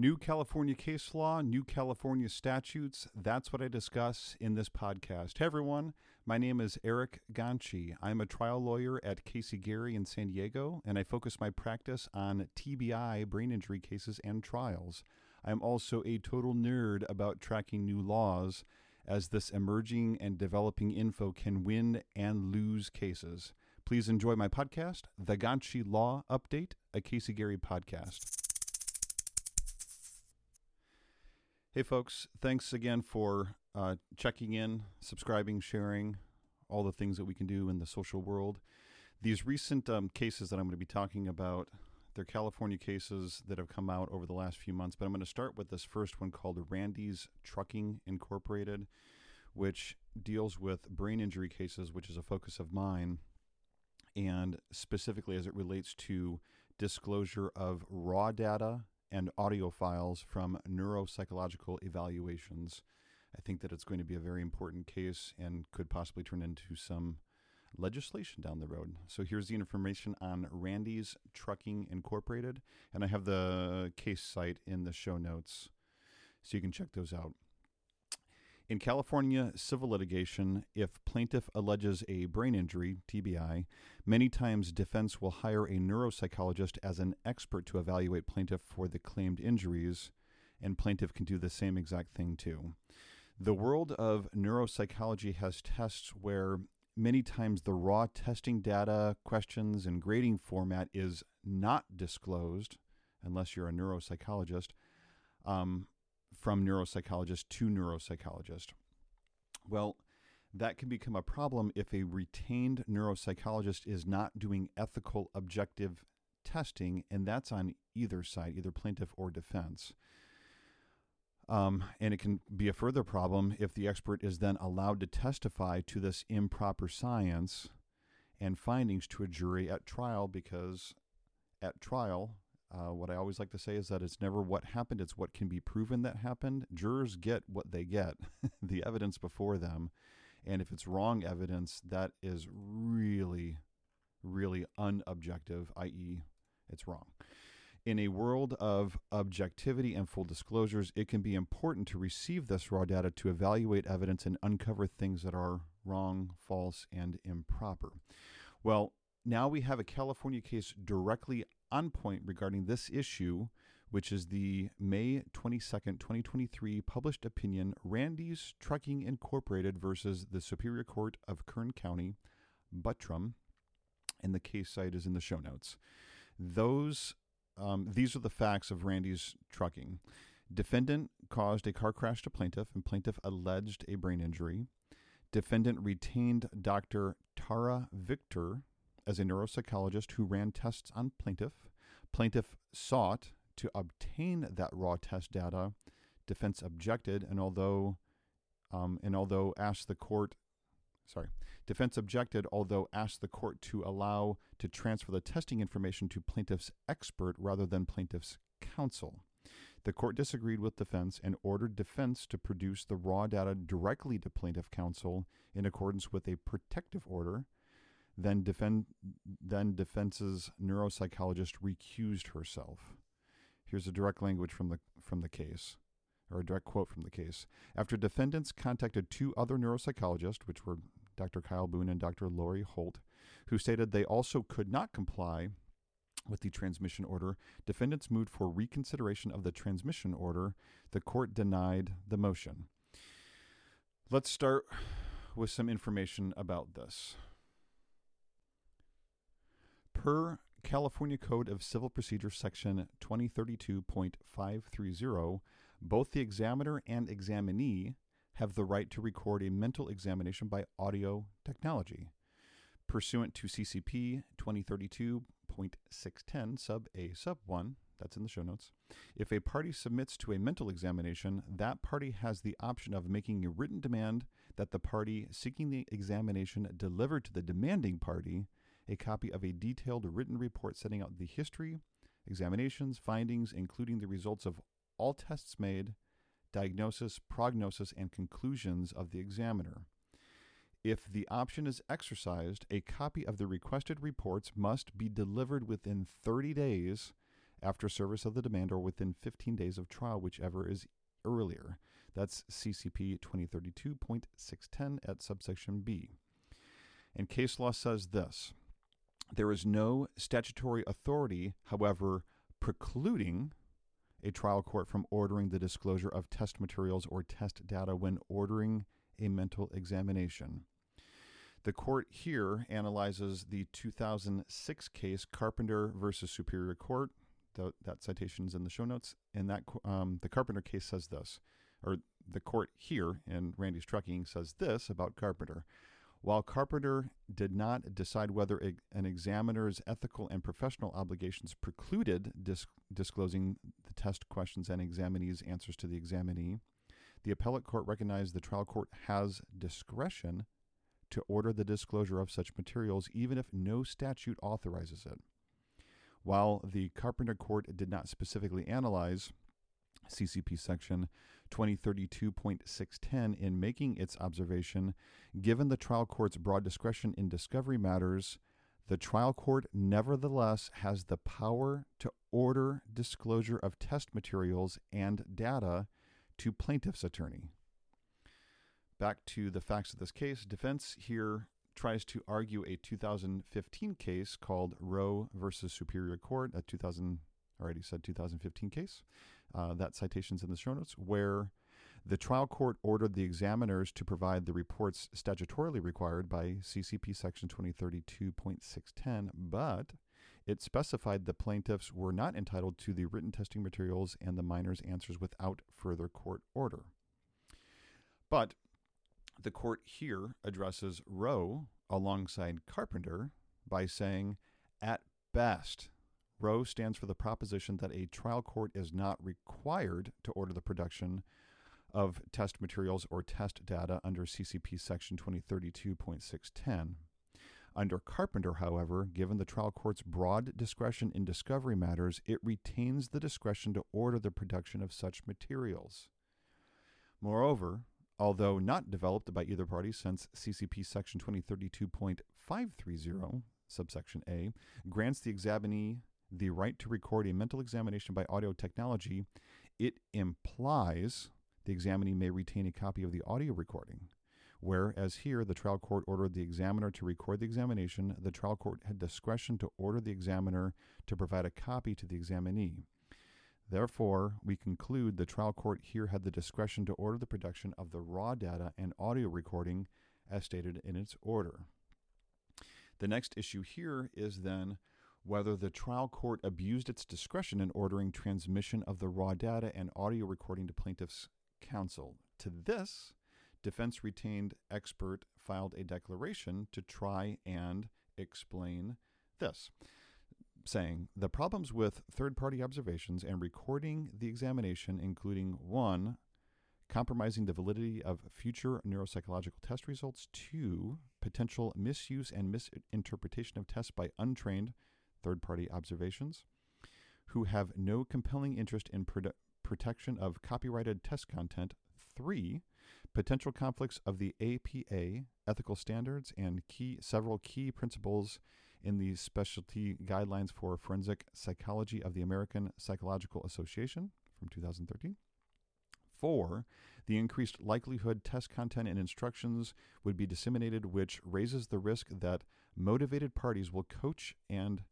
New California case law, new California statutes. That's what I discuss in this podcast. Hey, everyone. My name is Eric Ganci. I'm a trial lawyer at Casey Gerry in San Diego, and I focus my practice on TBI, brain injury cases, and trials. I'm also a total nerd about tracking new laws, as this emerging and developing info can win and lose cases. Please enjoy my podcast, The Ganci Law Update, a Casey Gerry podcast. Hey, folks, thanks again for uh, checking in, subscribing, sharing, all the things that we can do in the social world. These recent um, cases that I'm going to be talking about, they're California cases that have come out over the last few months, but I'm going to start with this first one called Randy's Trucking Incorporated, which deals with brain injury cases, which is a focus of mine, and specifically as it relates to disclosure of raw data and audio files from neuropsychological evaluations. I think that it's going to be a very important case and could possibly turn into some legislation down the road. So here's the information on Randy's Trucking Incorporated, and I have the case site in the show notes so you can check those out. In California civil litigation, if plaintiff alleges a brain injury, TBI, many times defense will hire a neuropsychologist as an expert to evaluate plaintiff for the claimed injuries, and plaintiff can do the same exact thing too. The world of neuropsychology has tests where many times the raw testing data, questions, and grading format is not disclosed unless you're a neuropsychologist. Um, from neuropsychologist to neuropsychologist. Well, that can become a problem if a retained neuropsychologist is not doing ethical, objective testing, and that's on either side, either plaintiff or defense. Um, and it can be a further problem if the expert is then allowed to testify to this improper science and findings to a jury at trial because at trial, uh, what I always like to say is that it's never what happened, it's what can be proven that happened. Jurors get what they get, the evidence before them. And if it's wrong evidence, that is really, really unobjective, i.e., it's wrong. In a world of objectivity and full disclosures, it can be important to receive this raw data to evaluate evidence and uncover things that are wrong, false, and improper. Well, now we have a California case directly on point regarding this issue, which is the May 22nd, 2023 published opinion Randy's Trucking Incorporated versus the Superior Court of Kern County, Buttram. And the case site is in the show notes. Those um, these are the facts of Randy's trucking. Defendant caused a car crash to plaintiff, and plaintiff alleged a brain injury. Defendant retained Dr. Tara Victor as a neuropsychologist who ran tests on plaintiff. Plaintiff sought to obtain that raw test data. Defense objected, and although um, and although asked the court, sorry, defense objected, although asked the court to allow to transfer the testing information to plaintiff's expert rather than plaintiff's counsel. The court disagreed with defense and ordered defense to produce the raw data directly to plaintiff counsel in accordance with a protective order then, defend, then defense's neuropsychologist recused herself. Here's a direct language from the from the case, or a direct quote from the case. After defendants contacted two other neuropsychologists, which were Dr. Kyle Boone and Dr. Lori Holt, who stated they also could not comply with the transmission order, defendants moved for reconsideration of the transmission order. The court denied the motion. Let's start with some information about this. Per California Code of Civil Procedure Section 2032.530, both the examiner and examinee have the right to record a mental examination by audio technology. Pursuant to CCP 2032.610, sub A sub 1, that's in the show notes. If a party submits to a mental examination, that party has the option of making a written demand that the party seeking the examination deliver to the demanding party a copy of a detailed written report setting out the history, examinations, findings, including the results of all tests made, diagnosis, prognosis, and conclusions of the examiner. If the option is exercised, a copy of the requested reports must be delivered within 30 days after service of the demand or within 15 days of trial, whichever is earlier. That's CCP 2032.610 at subsection B. And case law says this there is no statutory authority, however, precluding a trial court from ordering the disclosure of test materials or test data when ordering a mental examination. The court here analyzes the 2006 case Carpenter versus Superior Court. The, that citation is in the show notes. And that um, the Carpenter case says this, or the court here in Randy's Trucking says this about Carpenter. While Carpenter did not decide whether a, an examiner's ethical and professional obligations precluded dis- disclosing the test questions and examinee's answers to the examinee, the appellate court recognized the trial court has discretion to order the disclosure of such materials even if no statute authorizes it. While the Carpenter court did not specifically analyze CCP section 2032.610 in making its observation, given the trial court's broad discretion in discovery matters, the trial court nevertheless has the power to order disclosure of test materials and data to plaintiff's attorney. Back to the facts of this case, defense here tries to argue a 2015 case called Roe versus Superior Court, a 2000 already said 2015 case. Uh, that citation's in the show notes, where the trial court ordered the examiners to provide the reports statutorily required by CCP Section 2032.610, but it specified the plaintiffs were not entitled to the written testing materials and the minor's answers without further court order. But the court here addresses Roe alongside Carpenter by saying, at best, Roe stands for the proposition that a trial court is not required to order the production of test materials or test data under CCP Section 2032.610. Under Carpenter, however, given the trial court's broad discretion in discovery matters, it retains the discretion to order the production of such materials. Moreover, although not developed by either party since CCP Section 2032.530, subsection A, grants the examinee the right to record a mental examination by audio technology, it implies the examinee may retain a copy of the audio recording. Whereas here, the trial court ordered the examiner to record the examination, the trial court had discretion to order the examiner to provide a copy to the examinee. Therefore, we conclude the trial court here had the discretion to order the production of the raw data and audio recording as stated in its order. The next issue here is then whether the trial court abused its discretion in ordering transmission of the raw data and audio recording to plaintiff's counsel. To this, defense retained expert filed a declaration to try and explain this, saying the problems with third party observations and recording the examination, including one, compromising the validity of future neuropsychological test results, two, potential misuse and misinterpretation of tests by untrained third party observations, who have no compelling interest in produ- protection of copyrighted test content. Three, potential conflicts of the APA ethical standards and key several key principles in the specialty guidelines for forensic psychology of the American Psychological Association from 2013. Four, the increased likelihood test content and instructions would be disseminated, which raises the risk that motivated parties will coach and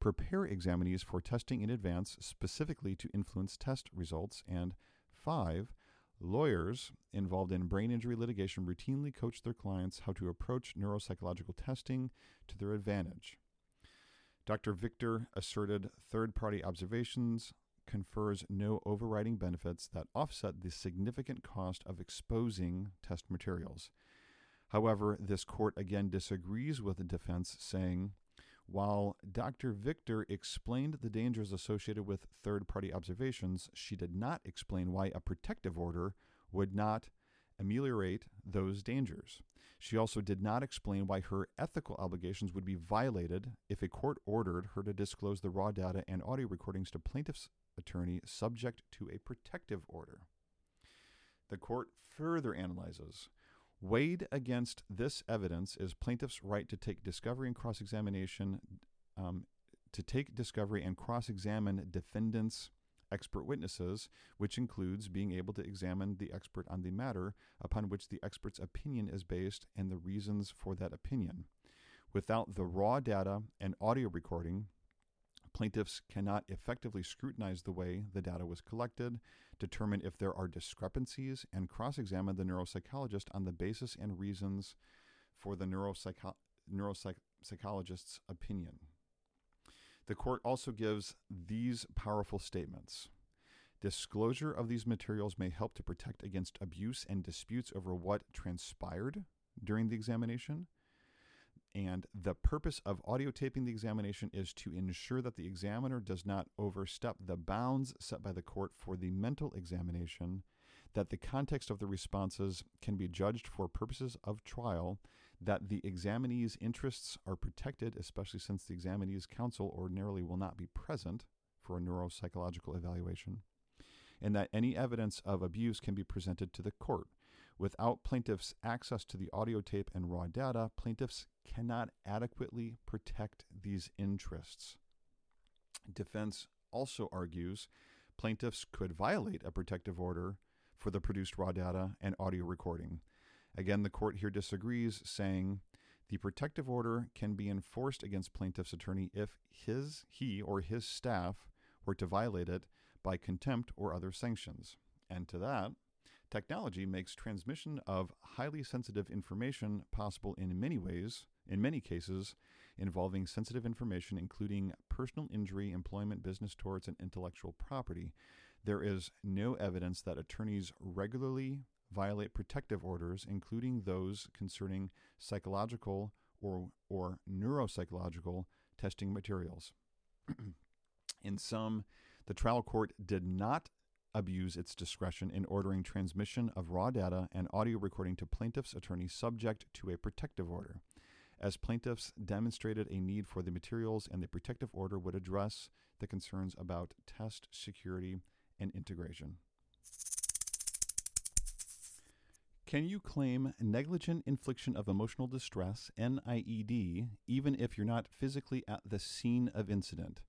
prepare examinees for testing in advance specifically to influence test results. And five, lawyers involved in brain injury litigation routinely coach their clients how to approach neuropsychological testing to their advantage. Dr. Victor asserted third party observations confers no overriding benefits that offset the significant cost of exposing test materials. However, this court again disagrees with the defense, saying while Dr. Victor explained the dangers associated with third party observations, she did not explain why a protective order would not ameliorate those dangers. She also did not explain why her ethical obligations would be violated if a court ordered her to disclose the raw data and audio recordings to plaintiff's attorney subject to a protective order. The court further analyzes Weighed against this evidence is plaintiff's right to take discovery and cross examination um, to take discovery and cross examine defendants' expert witnesses, which includes being able to examine the expert on the matter upon which the expert's opinion is based and the reasons for that opinion. Without the raw data and audio recording, plaintiffs cannot effectively scrutinize the way the data was collected, determine if there are discrepancies, and cross examine the neuropsychologist on the basis and reasons for the neuropsycho- neuropsychologist's opinion. The court also gives these powerful statements. Disclosure of these materials may help to protect against abuse and disputes over what transpired during the examination. And the purpose of audio taping the examination is to ensure that the examiner does not overstep the bounds set by the court for the mental examination, that the context of the responses can be judged for purposes of trial, that the examinee's interests are protected, especially since the examinee's counsel ordinarily will not be present for a neuropsychological evaluation, and that any evidence of abuse can be presented to the court. Without plaintiffs' access to the audio tape and raw data, plaintiffs cannot adequately protect these interests. Defense also argues plaintiffs could violate a protective order for the produced raw data and audio recording. Again, the court here disagrees, saying the protective order can be enforced against plaintiff's attorney if his, he, or his staff were to violate it by contempt or other sanctions. And to that, technology makes transmission of highly sensitive information possible in many ways, in many cases, involving sensitive information, including personal injury, employment, business torts, and intellectual property. There is no evidence that attorneys regularly violate protective orders, including those concerning psychological or, or neuropsychological testing materials. in sum, the trial court did not abuse its discretion in ordering transmission of raw data and audio recording to plaintiff's attorney subject to a protective order. As plaintiffs demonstrated a need for the materials and the protective order would address the concerns about test security and integration. Can you claim negligent infliction of emotional distress, NIED, even if you're not physically at the scene of incident?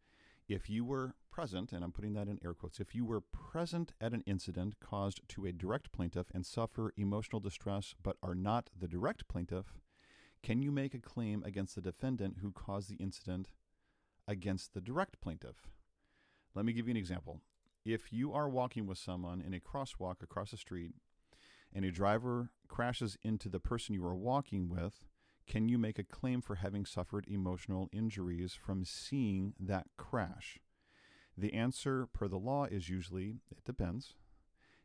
If you were present, and I'm putting that in air quotes, if you were present at an incident caused to a direct plaintiff and suffer emotional distress but are not the direct plaintiff, can you make a claim against the defendant who caused the incident against the direct plaintiff? Let me give you an example. If you are walking with someone in a crosswalk across the street and a driver crashes into the person you are walking with, can you make a claim for having suffered emotional injuries from seeing that crash? The answer per the law is usually it depends.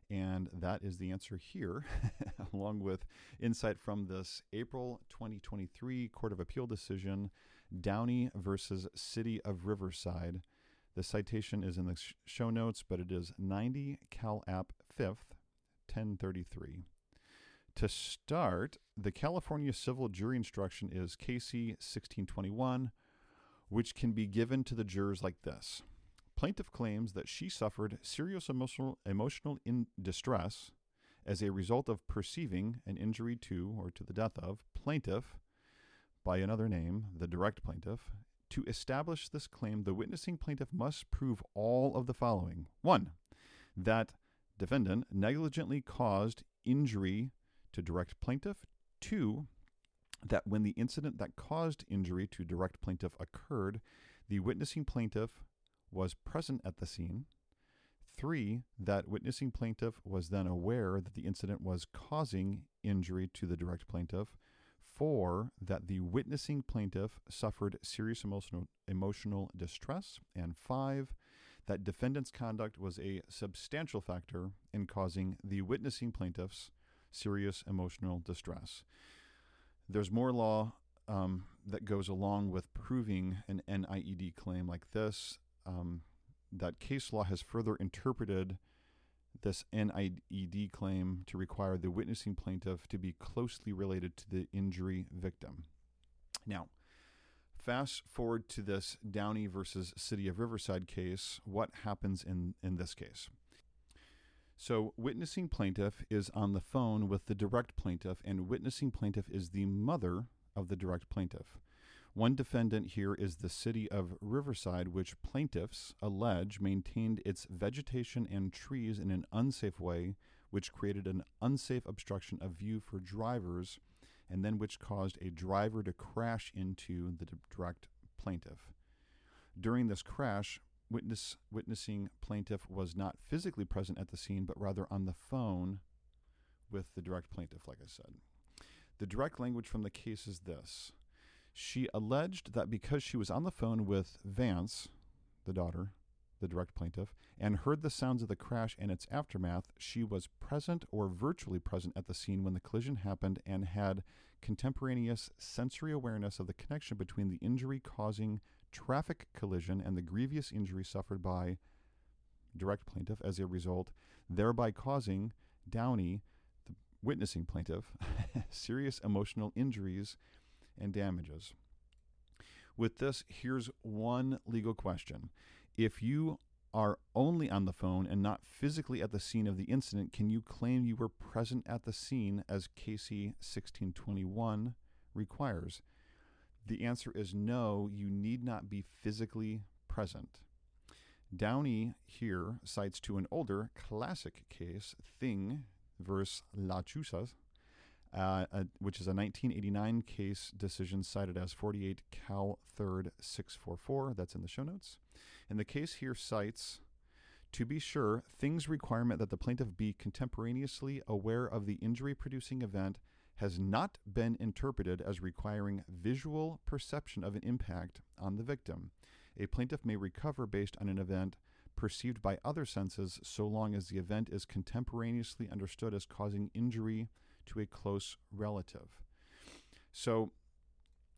And that is the answer here, along with insight from this April 2023 Court of Appeal decision, Downey versus City of Riverside. The citation is in the show notes, but it is 90 Cal App 5th, 1033. To start, the California civil jury instruction is CACI 1621, which can be given to the jurors like this. Plaintiff claims that she suffered serious emotional, emotional in distress as a result of perceiving an injury to or to the death of plaintiff by another name, the direct plaintiff. To establish this claim, the witnessing plaintiff must prove all of the following. One, that defendant negligently caused injury to direct plaintiff. Two, that when the incident that caused injury to direct plaintiff occurred, the witnessing plaintiff was present at the scene. Three, that witnessing plaintiff was then aware that the incident was causing injury to the direct plaintiff. Four, that the witnessing plaintiff suffered serious emotional, emotional distress. And five, that defendant's conduct was a substantial factor in causing the witnessing plaintiff's serious emotional distress. There's more law um, that goes along with proving an NIED claim like this. Um, that case law has further interpreted this NIED claim to require the witnessing plaintiff to be closely related to the injury victim. Now, fast forward to this Downey versus City of Riverside case. What happens in, in this case? So, witnessing plaintiff is on the phone with the direct plaintiff, and witnessing plaintiff is the mother of the direct plaintiff. One defendant here is the city of Riverside, which plaintiffs allege maintained its vegetation and trees in an unsafe way, which created an unsafe obstruction of view for drivers, and then which caused a driver to crash into the direct plaintiff. During this crash, witness witnessing plaintiff was not physically present at the scene, but rather on the phone with the direct plaintiff, like I said. The direct language from the case is this she alleged that because she was on the phone with Vance, the daughter, the direct plaintiff, and heard the sounds of the crash and its aftermath, she was present or virtually present at the scene when the collision happened and had contemporaneous sensory awareness of the connection between the injury causing traffic collision and the grievous injury suffered by direct plaintiff as a result, thereby causing Downey, the witnessing plaintiff, serious emotional injuries and damages. With this, here's one legal question. If you are only on the phone and not physically at the scene of the incident, can you claim you were present at the scene as CACI 1621 requires? The answer is no, you need not be physically present. Downey here cites to an older classic case, Thing versus La Chusas, uh, which is a 1989 case decision cited as 48 Cal 3rd 644. That's in the show notes. And the case here cites, to be sure, things requirement that the plaintiff be contemporaneously aware of the injury producing event has not been interpreted as requiring visual perception of an impact on the victim. A plaintiff may recover based on an event perceived by other senses so long as the event is contemporaneously understood as causing injury to a close relative. So,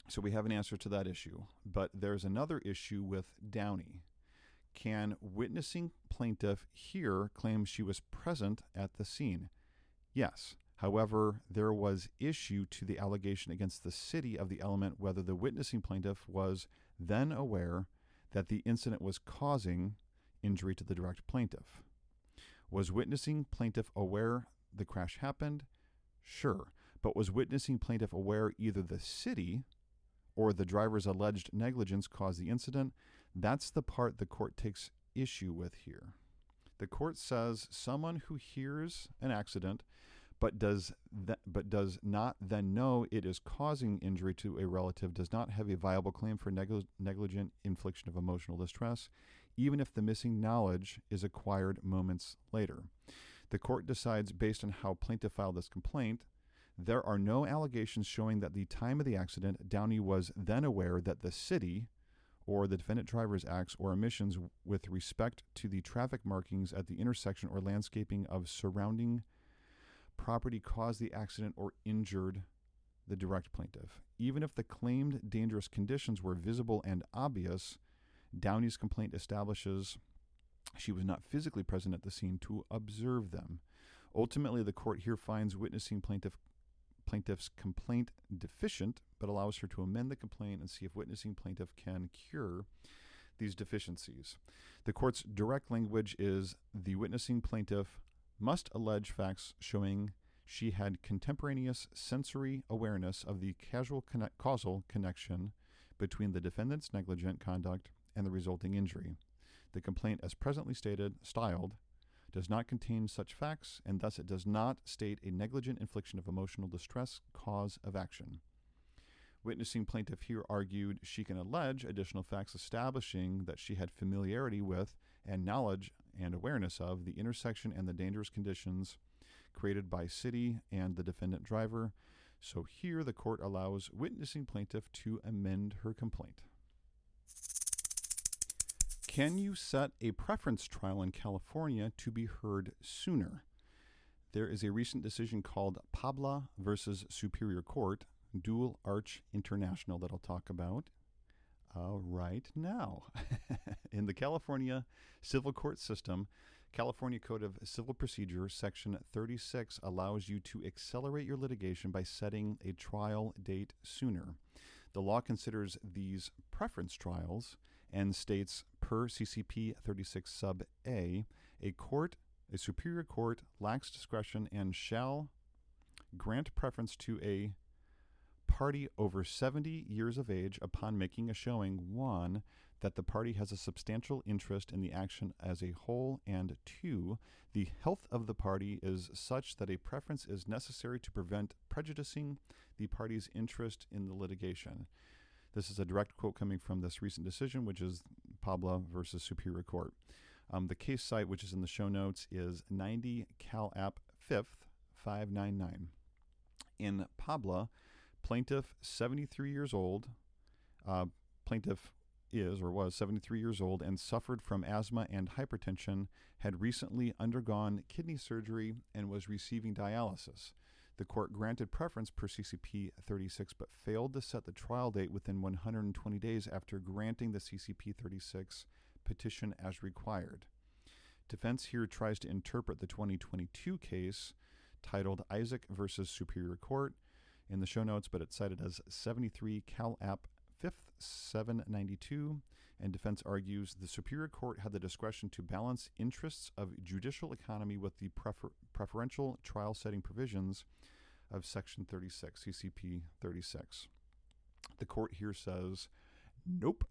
so we have an answer to that issue, but there's another issue with Downey. Can witnessing plaintiff here claim she was present at the scene? Yes. However, there was issue to the allegation against the city of the element whether the witnessing plaintiff was then aware that the incident was causing injury to the direct plaintiff. Was witnessing plaintiff aware the crash happened Sure. But was witnessing plaintiff aware either the city or the driver's alleged negligence caused the incident? That's the part the court takes issue with here. The court says someone who hears an accident but does th- but does not then know it is causing injury to a relative does not have a viable claim for negli- negligent infliction of emotional distress even if the missing knowledge is acquired moments later. The court decides based on how plaintiff filed this complaint, there are no allegations showing that the time of the accident, Downey was then aware that the city or the defendant driver's acts or omissions with respect to the traffic markings at the intersection or landscaping of surrounding property caused the accident or injured the direct plaintiff. Even if the claimed dangerous conditions were visible and obvious, Downey's complaint establishes she was not physically present at the scene to observe them. Ultimately, the court here finds witnessing plaintiff plaintiff's complaint deficient, but allows her to amend the complaint and see if witnessing plaintiff can cure these deficiencies. The court's direct language is the witnessing plaintiff must allege facts showing she had contemporaneous sensory awareness of the causal, causal connection between the defendant's negligent conduct and the resulting injury. The complaint, as presently stated, styled, does not contain such facts, and thus it does not state a negligent infliction of emotional distress cause of action. Witnessing plaintiff here argued she can allege additional facts establishing that she had familiarity with and knowledge and awareness of the intersection and the dangerous conditions created by city and the defendant driver. So here the court allows witnessing plaintiff to amend her complaint. Can you set a preference trial in California to be heard sooner? There is a recent decision called Pabla versus Superior Court, Dual Arch International, that I'll talk about uh, right now. in the California civil court system, California Code of Civil Procedure, Section 36, allows you to accelerate your litigation by setting a trial date sooner. The law considers these preference trials and states per CCP 36 sub A, a court, a superior court lacks discretion and shall grant preference to a party over 70 years of age, upon making a showing, one, that the party has a substantial interest in the action as a whole, and two, the health of the party is such that a preference is necessary to prevent prejudicing the party's interest in the litigation. This is a direct quote coming from this recent decision, which is Pabla versus Superior Court. Um, the case site, which is in the show notes, is 90 Cal App 5th 599. In Pabla, plaintiff, 73 years old, uh, plaintiff is or was 73 years old and suffered from asthma and hypertension, had recently undergone kidney surgery, and was receiving dialysis. The court granted preference per CCP 36 but failed to set the trial date within 120 days after granting the CCP 36 petition as required. Defense here tries to interpret the 2022 case titled Isaak versus Superior Court in the show notes, but it's cited as 73 Cal App 5th 792. And defense argues the Superior Court had the discretion to balance interests of judicial economy with the prefer- preferential trial setting provisions of Section 36, CCP 36. The court here says, nope,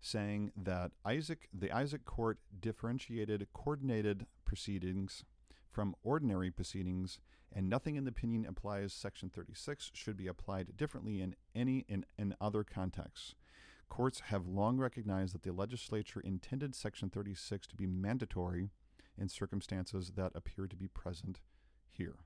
saying that Isaak, the Isaak court differentiated coordinated proceedings from ordinary proceedings, and nothing in the opinion applies Section 36 should be applied differently in any in, in other contexts. Courts have long recognized that the legislature intended Section 36 to be mandatory in circumstances that appear to be present here.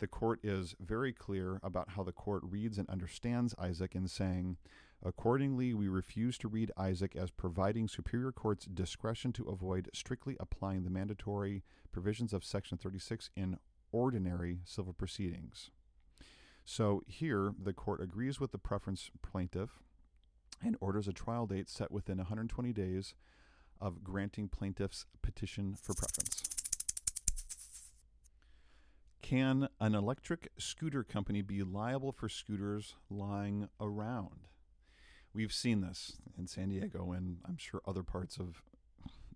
The court is very clear about how the court reads and understands Isaak in saying, Accordingly, we refuse to read Isaak as providing Superior Court's discretion to avoid strictly applying the mandatory provisions of Section 36 in ordinary civil proceedings. So here, the court agrees with the preference plaintiff and orders a trial date set within 120 days of granting plaintiff's petition for preference. Can an electric scooter company be liable for scooters lying around? We've seen this in San Diego and I'm sure other parts of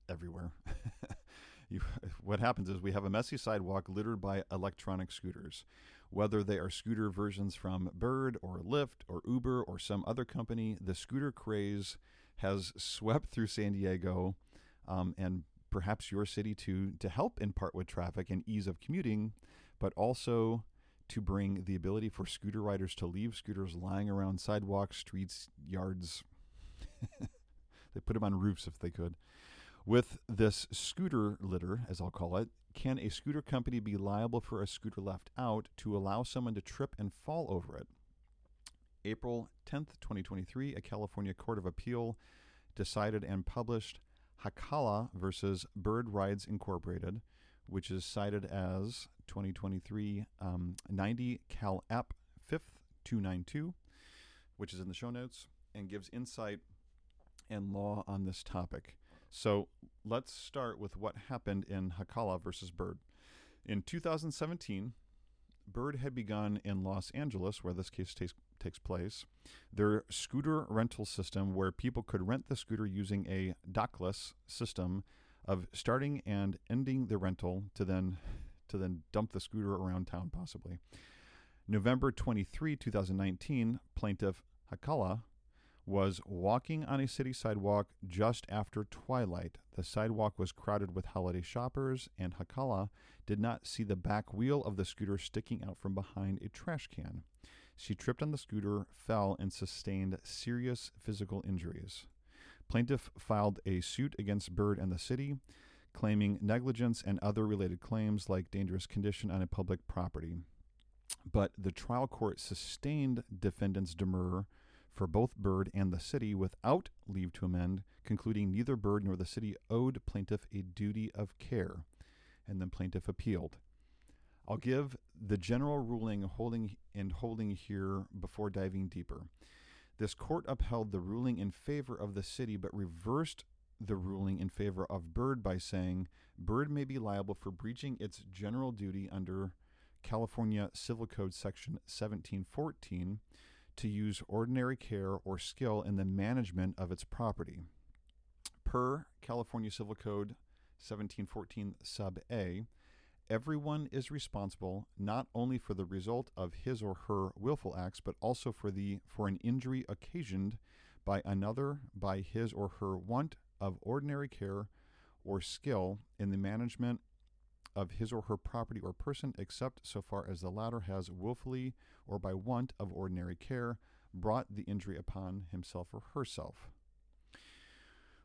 everywhere. you, what happens is we have a messy sidewalk littered by electronic scooters. Whether they are scooter versions from Bird or Lyft or Uber or some other company, the scooter craze has swept through San Diego um, and perhaps your city too to help in part with traffic and ease of commuting, but also to bring the ability for scooter riders to leave scooters lying around sidewalks, streets, yards. they put them on roofs if they could. With this scooter litter, as I'll call it, can a scooter company be liable for a scooter left out to allow someone to trip and fall over it? April 10th, 2023, a California Court of Appeal decided and published Hacala versus Bird Rides Incorporated, which is cited as 2023 um, 90 Cal App 5th 292, which is in the show notes and gives insight and law on this topic. So let's start with what happened in Hacala versus Bird. In 2017, Bird had begun in Los Angeles, where this case takes, takes place, their scooter rental system where people could rent the scooter using a dockless system of starting and ending the rental to then to then dump the scooter around town possibly. November 23, 2019, plaintiff Hacala was walking on a city sidewalk just after twilight. The sidewalk was crowded with holiday shoppers, and Hacala did not see the back wheel of the scooter sticking out from behind a trash can. She tripped on the scooter, fell, and sustained serious physical injuries. Plaintiff filed a suit against Bird and the city, claiming negligence and other related claims like dangerous condition on a public property. But the trial court sustained defendant's demur for both Bird and the city without leave to amend, concluding neither Bird nor the city owed plaintiff a duty of care, and then plaintiff appealed. I'll give the general ruling holding and holding here before diving deeper. This court upheld the ruling in favor of the city but reversed the ruling in favor of Bird by saying Bird may be liable for breaching its general duty under California Civil Code section 1714 to use ordinary care or skill in the management of its property. Per California Civil Code 1714 sub A, everyone is responsible not only for the result of his or her willful acts, but also for the for an injury occasioned by another by his or her want of ordinary care or skill in the management of his or her property or person, except so far as the latter has willfully or by want of ordinary care brought the injury upon himself or herself.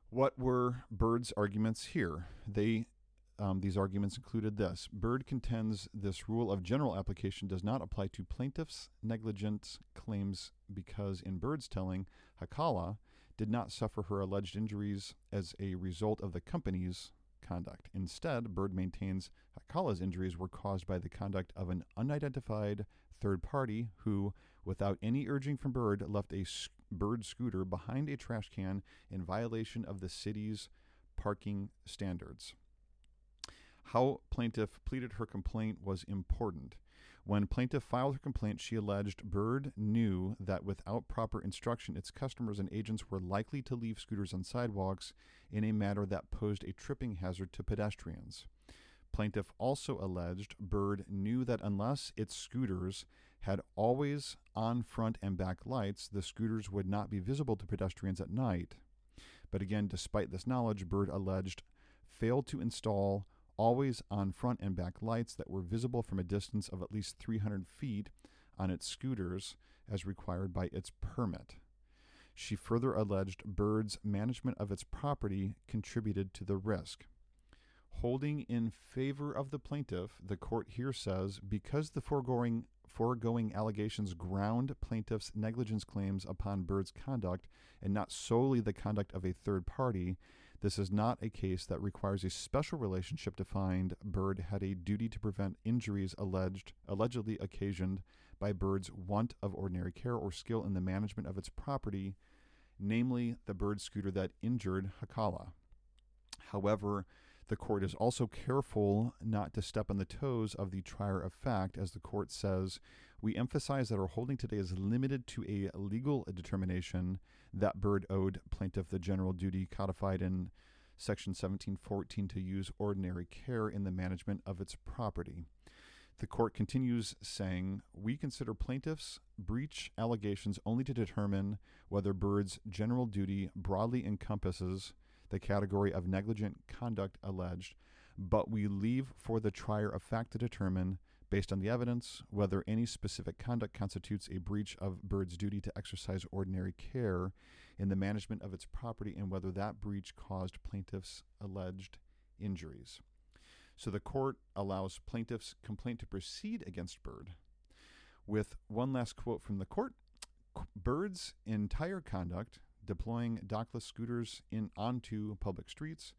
What were Bird's arguments here? They um, these arguments included this Bird contends this rule of general application does not apply to plaintiffs' negligence claims because, in Bird's telling, Hacala did not suffer her alleged injuries as a result of the company's conduct. Instead, Bird maintains Hacala's injuries were caused by the conduct of an unidentified third party who, without any urging from Bird, left a Bird scooter behind a trash can in violation of the city's parking standards. How plaintiff pleaded her complaint was important. When plaintiff filed her complaint, she alleged Bird knew that without proper instruction, its customers and agents were likely to leave scooters on sidewalks in a manner that posed a tripping hazard to pedestrians. Plaintiff also alleged Bird knew that unless its scooters had always on front and back lights, the scooters would not be visible to pedestrians at night. But again, despite this knowledge, Bird alleged failed to install always on front and back lights that were visible from a distance of at least 300 feet on its scooters as required by its permit. She further alleged Bird's management of its property contributed to the risk. Holding in favor of the plaintiff, the court here says because the foregoing, foregoing allegations ground plaintiff's negligence claims upon Bird's conduct and not solely the conduct of a third party, this is not a case that requires a special relationship to find Bird had a duty to prevent injuries alleged allegedly occasioned by Bird's want of ordinary care or skill in the management of its property, namely the Bird scooter that injured Hacala. However, the court is also careful not to step on the toes of the trier of fact, as the court says, we emphasize that our holding today is limited to a legal determination that Bird owed plaintiff the general duty codified in Section 1714 to use ordinary care in the management of its property. The court continues saying, We consider plaintiff's breach allegations only to determine whether Bird's general duty broadly encompasses the category of negligent conduct alleged, but we leave for the trier of fact to determine, based on the evidence, whether any specific conduct constitutes a breach of Bird's duty to exercise ordinary care in the management of its property and whether that breach caused plaintiff's alleged injuries. So the court allows plaintiff's complaint to proceed against Bird. With one last quote from the court Bird's entire conduct deploying dockless scooters in onto public streets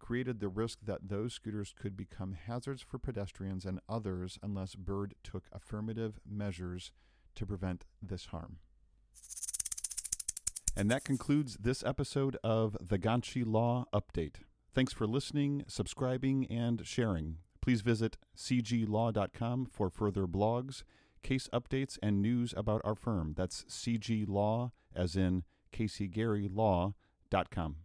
created the risk that those scooters could become hazards for pedestrians and others unless Bird took affirmative measures to prevent this harm. And that concludes this episode of the Ganci Law Update. Thanks for listening, subscribing, and sharing. Please visit cglaw.com for further blogs, case updates, and news about our firm. That's cglaw, as in CaseyGerryLaw.com.